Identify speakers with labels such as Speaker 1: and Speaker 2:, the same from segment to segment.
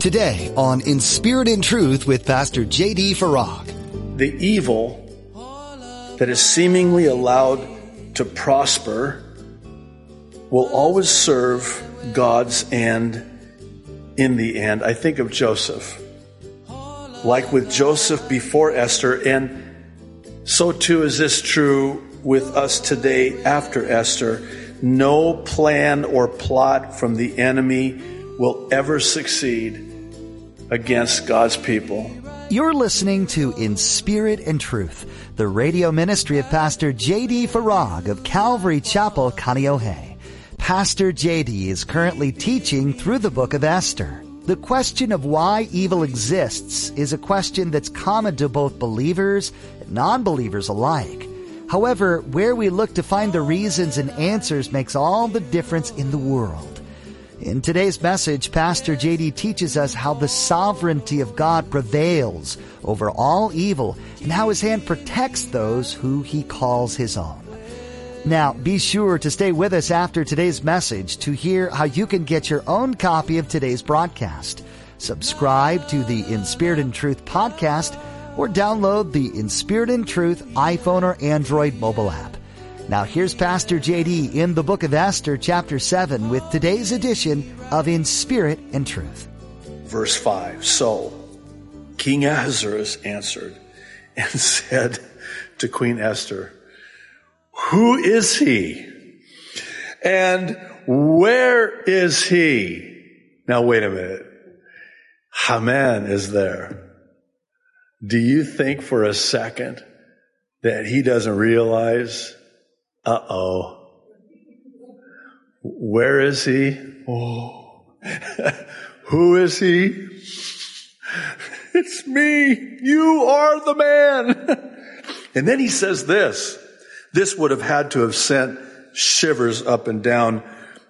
Speaker 1: Today on In Spirit and Truth with Pastor J.D. Farag.
Speaker 2: The evil that is seemingly allowed to prosper will always serve God's end in the end. I think of Joseph. Like with Joseph before Esther, and so too is this true with us today after Esther. No plan or plot from the enemy will ever succeed against God's people.
Speaker 1: You're listening to In Spirit and Truth, the radio ministry of Pastor J.D. Farag of Calvary Chapel, Kaneohe. Pastor J.D. is currently teaching through the book of Esther. The question of why evil exists is a question that's common to both believers and non-believers alike. However, where we look to find the reasons and answers makes all the difference in the world. In today's message, Pastor JD teaches us how the sovereignty of God prevails over all evil and how his hand protects those who he calls his own. Now, be sure to stay with us after today's message to hear how you can get your own copy of today's broadcast. Subscribe to the In Spirit and Truth podcast or download the In Spirit and Truth iPhone or Android mobile app. Now here's Pastor JD in the book of Esther chapter 7 with today's edition of In Spirit and Truth.
Speaker 2: Verse 5. So King Ahasuerus answered and said to Queen Esther, Who is he? And where is he? Now wait a minute. Haman is there. Do you think for a second that he doesn't realize, uh oh, where is he? Oh, who is he? It's me. You are the man. and then he says this. This would have had to have sent shivers up and down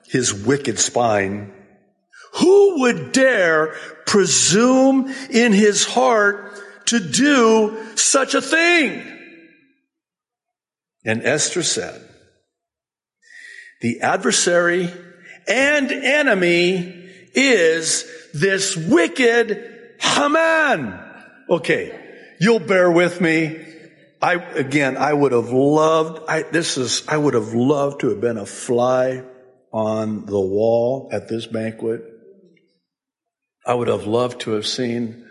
Speaker 2: his wicked spine. Who would dare presume in his heart to do such a thing. And Esther said, the adversary and enemy is this wicked Haman. Okay. You'll bear with me. I, again, I would have loved, I, this is, I would have loved to have been a fly on the wall at this banquet. I would have loved to have seen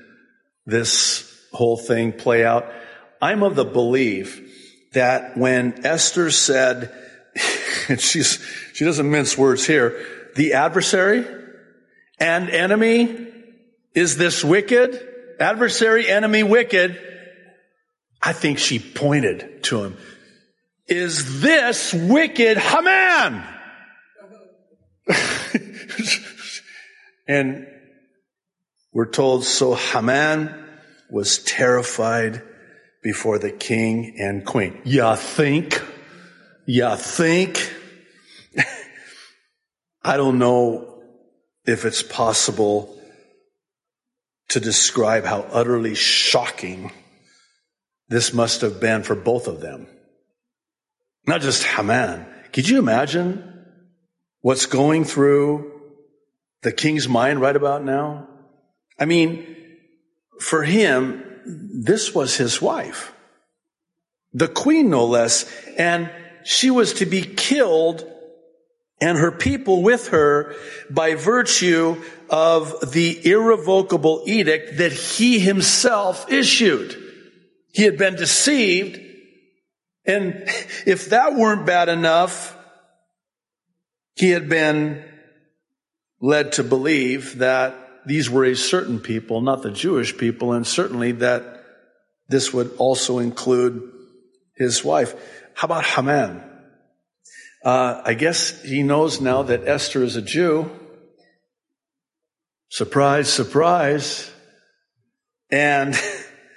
Speaker 2: this whole thing play out. I'm of the belief that when Esther said, and she's, she doesn't mince words here, the adversary and enemy is this wicked, adversary, enemy, wicked. I think she pointed to him. Is this wicked Haman? and we're told, so Haman was terrified before the king and queen. Ya think? Ya think? I don't know if it's possible to describe how utterly shocking this must have been for both of them. Not just Haman. Could you imagine what's going through the king's mind right about now? I mean, for him, this was his wife. The queen, no less. And she was to be killed and her people with her by virtue of the irrevocable edict that he himself issued. He had been deceived. And if that weren't bad enough, he had been led to believe that these were a certain people, not the Jewish people, and certainly that this would also include his wife. How about Haman? Uh, I guess he knows now that Esther is a Jew. Surprise, surprise. And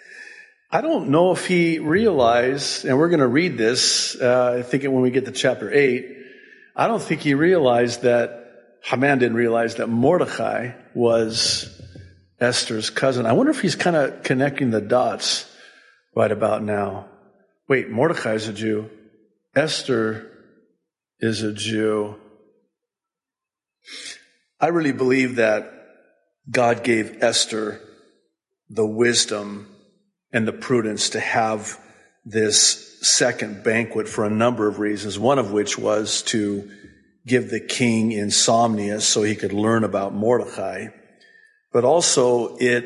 Speaker 2: I don't know if he realized, and we're going to read this, uh, I think when we get to chapter 8, I don't think he realized that Haman didn't realize that Mordecai was Esther's cousin. I wonder if he's kind of connecting the dots right about now. Wait, Mordecai is a Jew. Esther is a Jew. I really believe that God gave Esther the wisdom and the prudence to have this second banquet for a number of reasons, one of which was to give the king insomnia so he could learn about Mordecai. But also it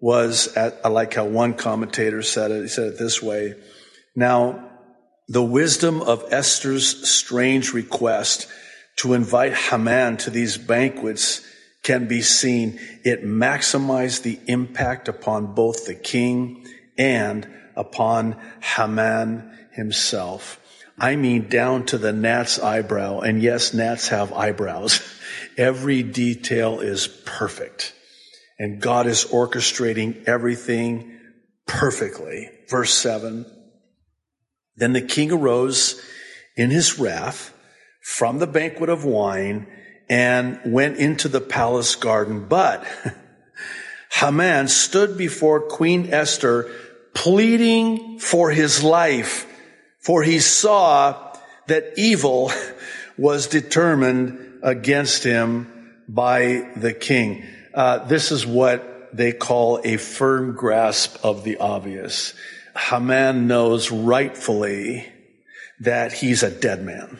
Speaker 2: was, at, I like how one commentator said it, he said it this way. Now, the wisdom of Esther's strange request to invite Haman to these banquets can be seen. It maximized the impact upon both the king and upon Haman himself. I mean down to the gnat's eyebrow. And yes, gnats have eyebrows. Every detail is perfect. And God is orchestrating everything perfectly. Verse seven. Then the king arose in his wrath from the banquet of wine and went into the palace garden. But Haman stood before Queen Esther pleading for his life, for he saw that evil was determined against him by the king. Uh, this is what they call a firm grasp of the obvious. Haman knows rightfully that he's a dead man.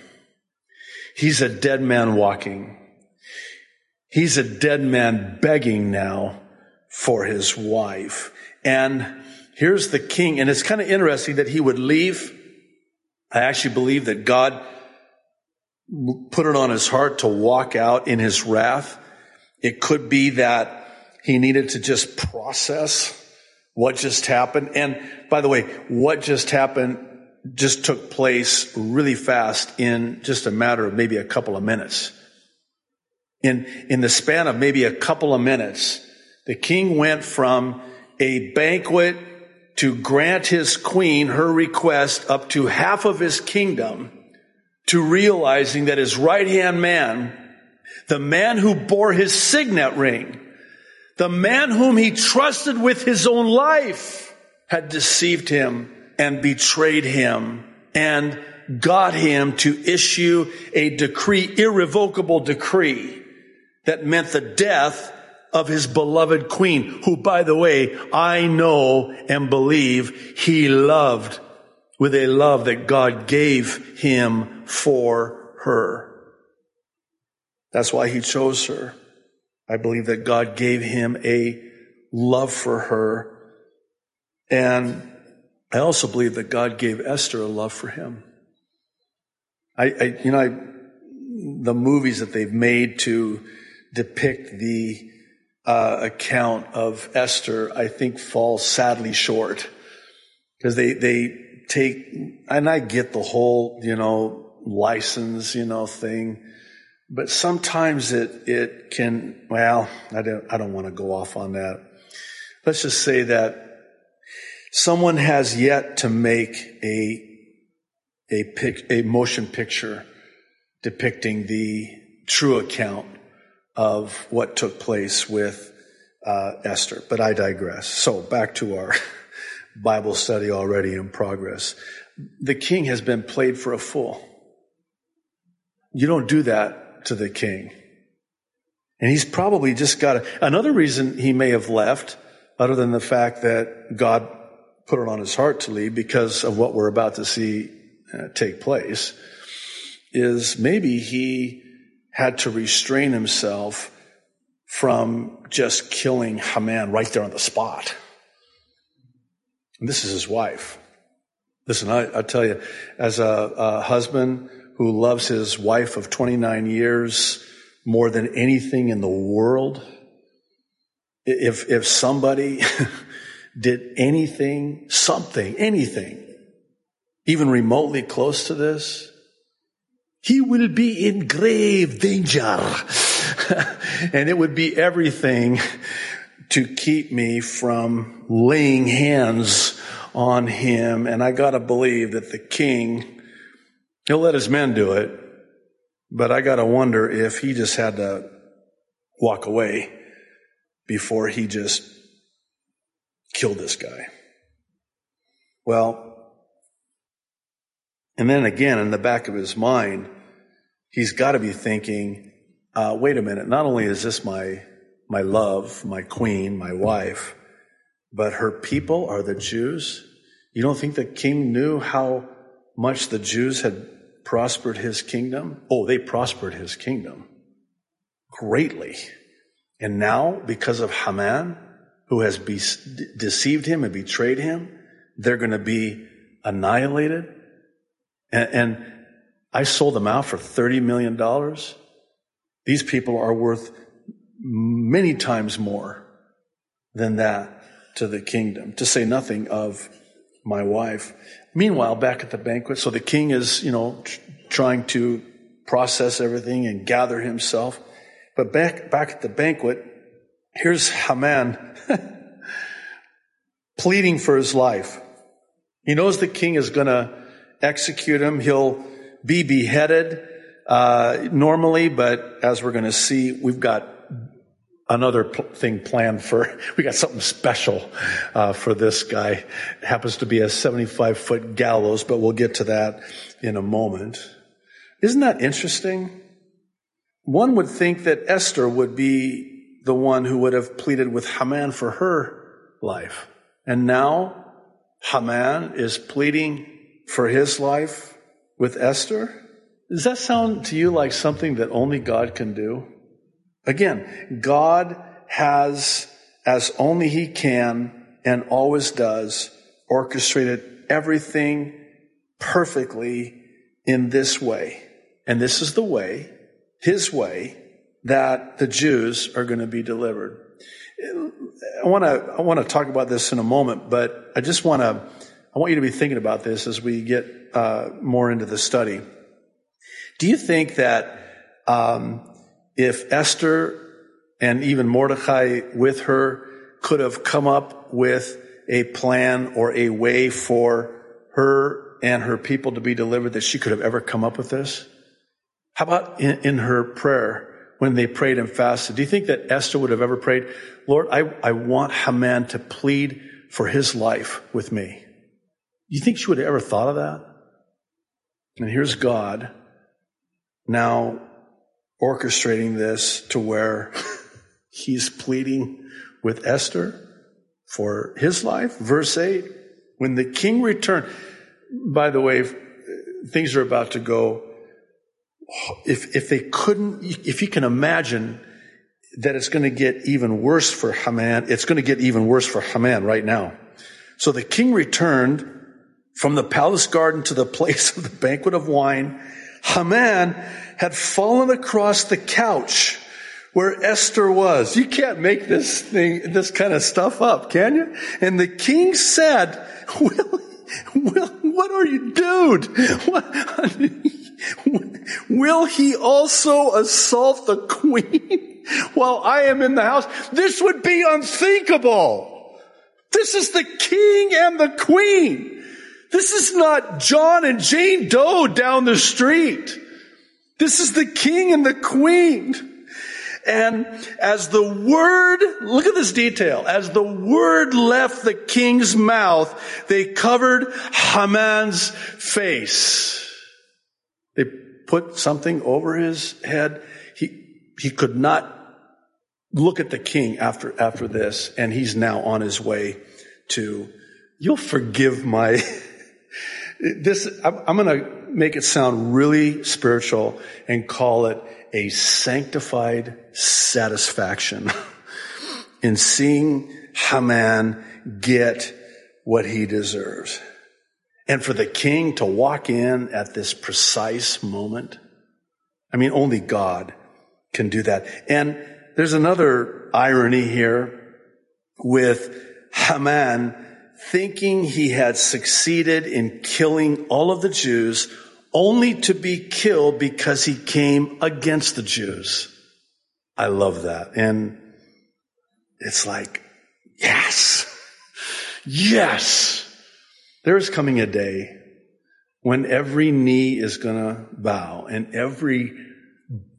Speaker 2: He's a dead man walking. He's a dead man begging now for his wife. And here's the king. And it's kind of interesting that he would leave. I actually believe that God put it on his heart to walk out in his wrath. It could be that he needed to just process what just happened. And by the way, what just happened just took place really fast in just a matter of maybe a couple of minutes. In, in the span of maybe a couple of minutes, the king went from a banquet to grant his queen her request up to half of his kingdom to realizing that his right hand man, the man who bore his signet ring, the man whom he trusted with his own life had deceived him and betrayed him and got him to issue a decree, irrevocable decree that meant the death of his beloved queen, who, by the way, I know and believe he loved with a love that God gave him for her. That's why he chose her. I believe that God gave him a love for her. And I also believe that God gave Esther a love for him. I, I you know, I, the movies that they've made to depict the uh, account of Esther, I think falls sadly short. Because they they take, and I get the whole you know license you know thing, but sometimes it it can well I don't I don't want to go off on that. Let's just say that someone has yet to make a a pic, a motion picture depicting the true account of what took place with uh, Esther. But I digress. So back to our Bible study already in progress. The king has been played for a fool. You don't do that to the king. And he's probably just got a, another reason he may have left, other than the fact that God put it on his heart to leave because of what we're about to see uh, take place, is maybe he had to restrain himself from just killing Haman right there on the spot. And this is his wife. Listen, I, I tell you, as a, a husband who loves his wife of 29 years more than anything in the world, if, if somebody did anything, something, anything, even remotely close to this, he will be in grave danger. and it would be everything to keep me from laying hands on him. And I gotta believe that the king, he'll let his men do it, but I gotta wonder if he just had to walk away before he just killed this guy. Well, and then again, in the back of his mind, he's got to be thinking, uh, wait a minute, not only is this my my love, my queen, my wife, but her people are the Jews. You don't think the king knew how much the Jews had prospered his kingdom? Oh, they prospered his kingdom greatly. And now, because of Haman, who has be- deceived him and betrayed him, they're going to be annihilated. And, and I sold them out for $30 million. These people are worth many times more than that to the kingdom, to say nothing of my wife. Meanwhile, back at the banquet, so the king is, you know, tr- trying to process everything and gather himself. But back, back at the banquet, here's Haman pleading for his life. He knows the king is going to execute him. He'll be beheaded uh, normally, but as we're going to see, we've got another pl- thing planned for. We got something special uh, for this guy. It happens to be a 75 foot gallows, but we'll get to that in a moment. Isn't that interesting? One would think that Esther would be the one who would have pleaded with Haman for her life. And now Haman is pleading for his life with Esther. Does that sound to you like something that only God can do? Again, God has, as only He can and always does, orchestrated everything perfectly in this way. And this is the way, His way, that the Jews are going to be delivered. I want to, I want to talk about this in a moment, but I just want to, I want you to be thinking about this as we get uh, more into the study. Do you think that um, if Esther and even Mordecai with her could have come up with a plan or a way for her and her people to be delivered, that she could have ever come up with this? How about in, in her prayer when they prayed and fasted? Do you think that Esther would have ever prayed, Lord, I, I want Haman to plead for his life with me? You think she would have ever thought of that? And here's God now orchestrating this to where he's pleading with Esther for his life. Verse 8, when the king returned, by the way, things are about to go. If, if they couldn't, if you can imagine that it's going to get even worse for Haman, it's going to get even worse for Haman right now. So the king returned from the palace garden to the place of the banquet of wine. Haman had fallen across the couch where Esther was. You can't make this thing, this kind of stuff up, can you? And the king said, Will, will what are you, dude? What, will he also assault the queen while I am in the house? This would be unthinkable. This is the king and the queen. This is not John and Jane Doe down the street. This is the king and the queen. And as the word, look at this detail, as the word left the king's mouth, they covered Haman's face. They put something over his head. He, he could not look at the king after, after this, and he's now on his way to, you'll forgive my, this, I'm, I'm going to make it sound really spiritual and call it a sanctified satisfaction in seeing Haman get what he deserves. And for the king to walk in at this precise moment. I mean, only God can do that. And there's another irony here with Haman thinking he had succeeded in killing all of the Jews only to be killed because he came against the Jews. I love that. And it's like, yes, yes. There is coming a day when every knee is going to bow and every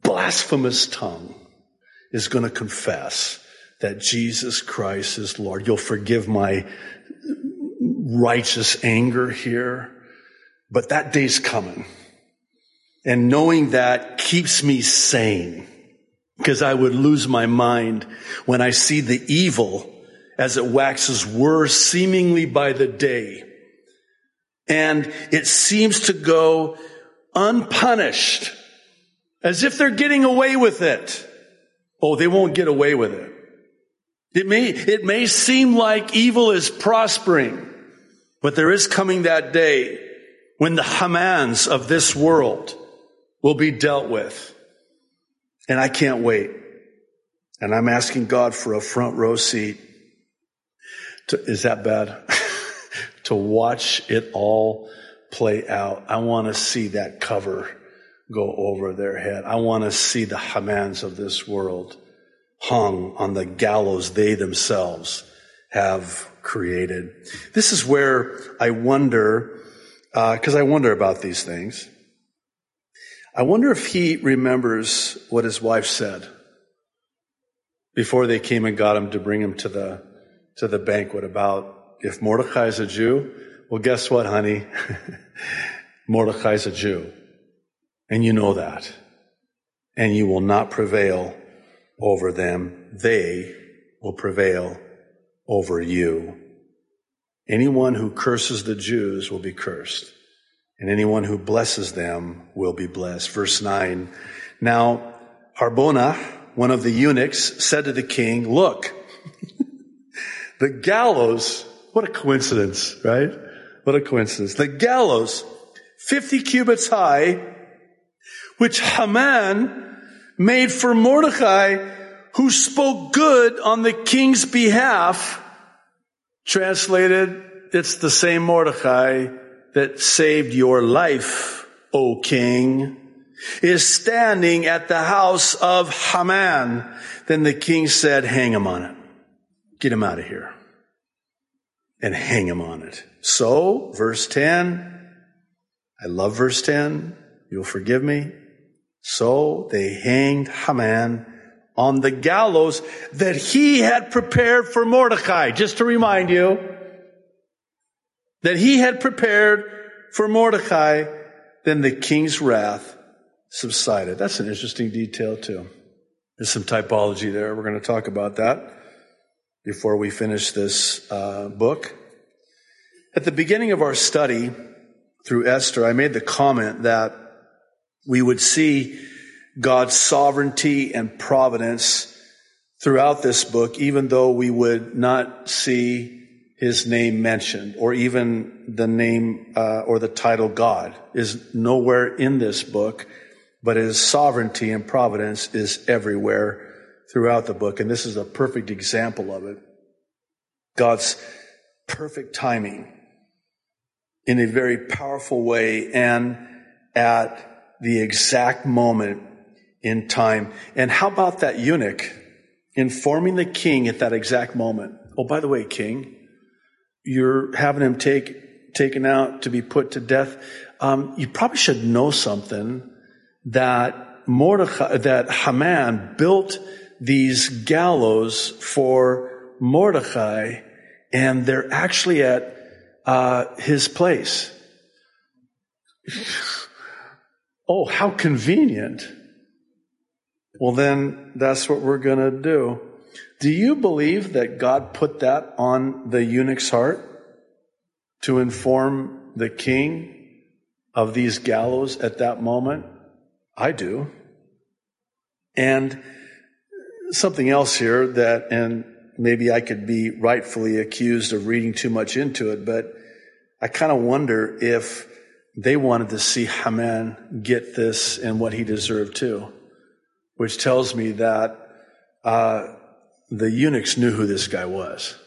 Speaker 2: blasphemous tongue is going to confess that Jesus Christ is Lord. You'll forgive my righteous anger here, but that day's coming. And knowing that keeps me sane. because I would lose my mind when I see the evil as it waxes worse seemingly by the day. And it seems to go unpunished as if they're getting away with it. Oh, they won't get away with it. It may, it may seem like evil is prospering, but there is coming that day when the Hamans of this world will be dealt with. And I can't wait. And I'm asking God for a front row seat. To, is that bad? to watch it all play out. I want to see that cover go over their head. I want to see the Hamans of this world hung on the gallows they themselves have created. This is where I wonder, because uh, I wonder about these things. I wonder if he remembers what his wife said before they came and got him to bring him to the, to the banquet about if Mordecai is a Jew. Well, guess what, honey? Mordecai is a Jew. And you know that. And you will not prevail over them. They will prevail over you. Anyone who curses the Jews will be cursed and anyone who blesses them will be blessed. Verse 9. Now, Harbona, one of the eunuchs, said to the king, look, the gallows, what a coincidence, right? What a coincidence. The gallows, 50 cubits high, which Haman made for Mordecai, who spoke good on the king's behalf. Translated, it's the same Mordecai that saved your life, O king, is standing at the house of Haman. Then the king said, hang him on it. Get him out of here. And hang him on it. So, verse 10, I love verse 10. You'll forgive me. So they hanged Haman on the gallows that he had prepared for Mordecai. Just to remind you, that he had prepared for Mordecai, then the king's wrath subsided. That's an interesting detail too. There's some typology there. We're going to talk about that before we finish this uh, book. At the beginning of our study through Esther, I made the comment that we would see God's sovereignty and providence throughout this book, even though we would not see his name mentioned, or even the name uh, or the title God is nowhere in this book, but his sovereignty and providence is everywhere throughout the book. And this is a perfect example of it. God's perfect timing in a very powerful way and at the exact moment in time. And how about that eunuch informing the king at that exact moment? Oh, by the way, king, you're having him take, taken out to be put to death, um, you probably should know something that Mordecai, that Haman built these gallows for Mordecai, and they're actually at uh, his place. Oh, how convenient. Well, then that's what we're going to do. Do you believe that God put that on the eunuch's heart to inform the king of these gallows at that moment? I do. And something else here that, and maybe I could be rightfully accused of reading too much into it, but I kind of wonder if they wanted to see Haman get this and what he deserved too, which tells me that uh, the eunuchs knew who this guy was.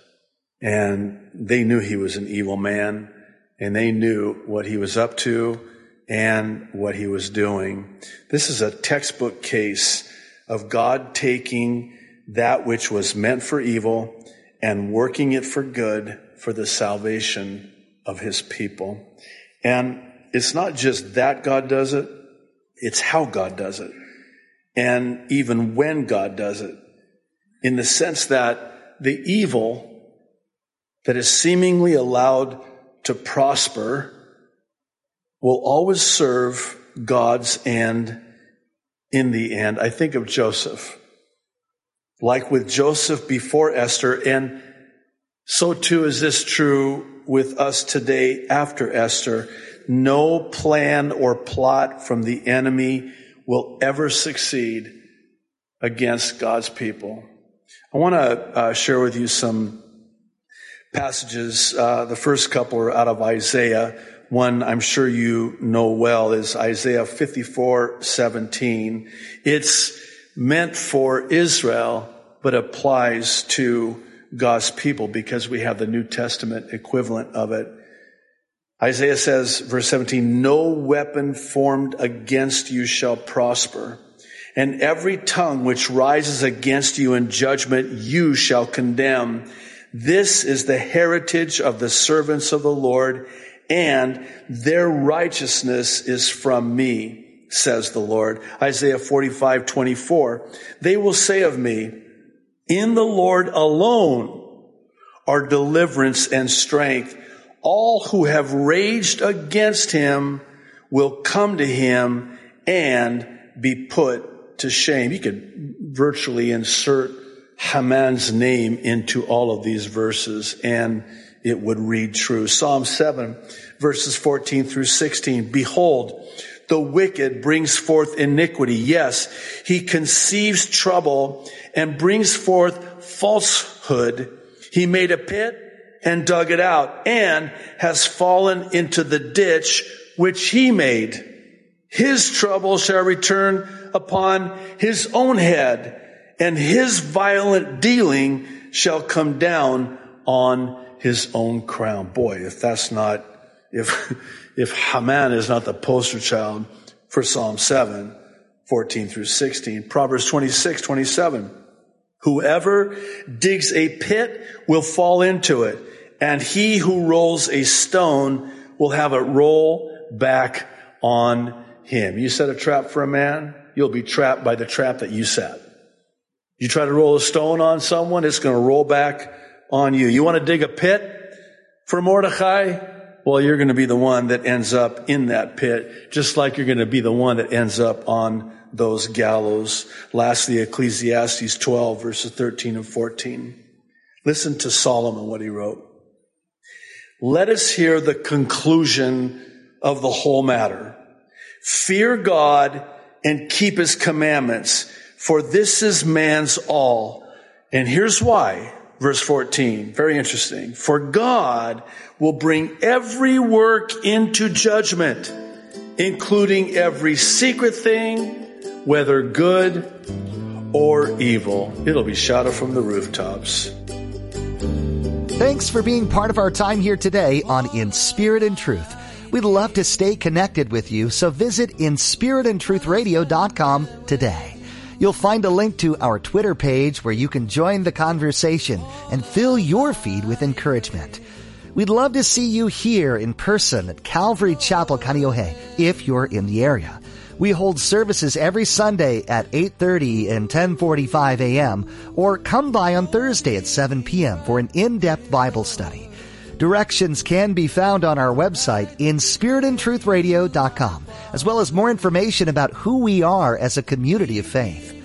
Speaker 2: And they knew he was an evil man, and they knew what he was up to and what he was doing. This is a textbook case of God taking that which was meant for evil and working it for good for the salvation of his people. And it's not just that God does it, it's how God does it. And even when God does it in the sense that the evil that is seemingly allowed to prosper will always serve God's end in the end. I think of Joseph. like with Joseph before Esther, and so too is this true with us today after Esther. No plan or plot from the enemy will ever succeed against God's people. I want to uh, share with you some passages. Uh, the first couple are out of Isaiah. One I'm sure you know well is Isaiah 54, 17. It's meant for Israel, but applies to God's people because we have the New Testament equivalent of it. Isaiah says, verse 17, no weapon formed against you shall prosper, and every tongue which rises against you in judgment you shall condemn. This is the heritage of the servants of the Lord, and their righteousness is from me, says the Lord. Isaiah 45, 24. They will say of me, in the Lord alone are deliverance and strength. All who have raged against him will come to him and be put to shame. You could virtually insert Haman's name into all of these verses and it would read true. Psalm 7 verses 14 through 16. Behold, the wicked brings forth iniquity. Yes, he conceives trouble and brings forth falsehood. He made a pit and dug it out and has fallen into the ditch which he made. His trouble shall return upon his own head and his violent dealing shall come down on his own crown. Boy, if that's not, if, if Haman is not the poster child for Psalm 7, 14 through 16. Proverbs 26, 27. Whoever digs a pit will fall into it, and he who rolls a stone will have it roll back on him. You set a trap for a man, you'll be trapped by the trap that you set. You try to roll a stone on someone, it's going to roll back on you. You want to dig a pit for Mordecai? well, you're going to be the one that ends up in that pit, just like you're going to be the one that ends up on those gallows. Lastly, Ecclesiastes 12 verses 13 and 14. Listen to Solomon, what he wrote. Let us hear the conclusion of the whole matter. Fear God and keep his commandments, for this is man's all. And here's why. Verse 14, very interesting. For God will bring every work into judgment, including every secret thing, whether good or evil. It'll be shouted from the rooftops.
Speaker 1: Thanks for being part of our time here today on In Spirit and Truth. We'd love to stay connected with you, so visit inspiritandtruthradio.com today. You'll find a link to our Twitter page where you can join the conversation and fill your feed with encouragement. We'd love to see you here in person at Calvary Chapel, Kaneohe, if you're in the area. We hold services every Sunday at 8.30 and 10.45 a.m. or come by on Thursday at 7 p.m. for an in-depth Bible study. Directions can be found on our website in spiritandtruthradio.com, as well as more information about who we are as a community of faith.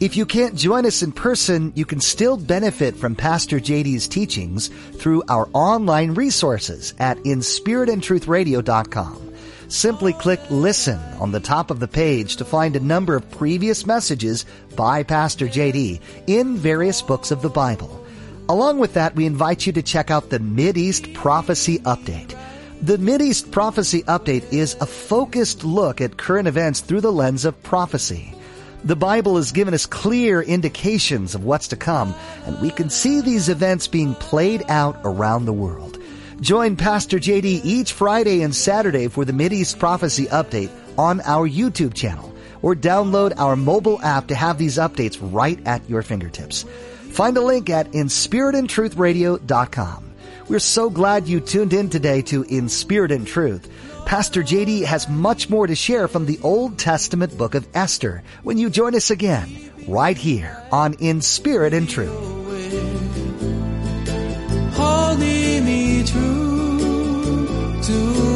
Speaker 1: If you can't join us in person, you can still benefit from Pastor JD's teachings through our online resources at inspiritandtruthradio.com. Simply click listen on the top of the page to find a number of previous messages by Pastor JD in various books of the Bible. Along with that, we invite you to check out the East Prophecy Update. The East Prophecy Update is a focused look at current events through the lens of prophecy. The Bible has given us clear indications of what's to come, and we can see these events being played out around the world. Join Pastor JD each Friday and Saturday for the East Prophecy Update on our YouTube channel, or download our mobile app to have these updates right at your fingertips. Find a link at inspiritandtruthradio.com. We're so glad you tuned in today to In Spirit and Truth. Pastor JD has much more to share from the Old Testament book of Esther when you join us again, right here on In Spirit and Truth. Holding me true soon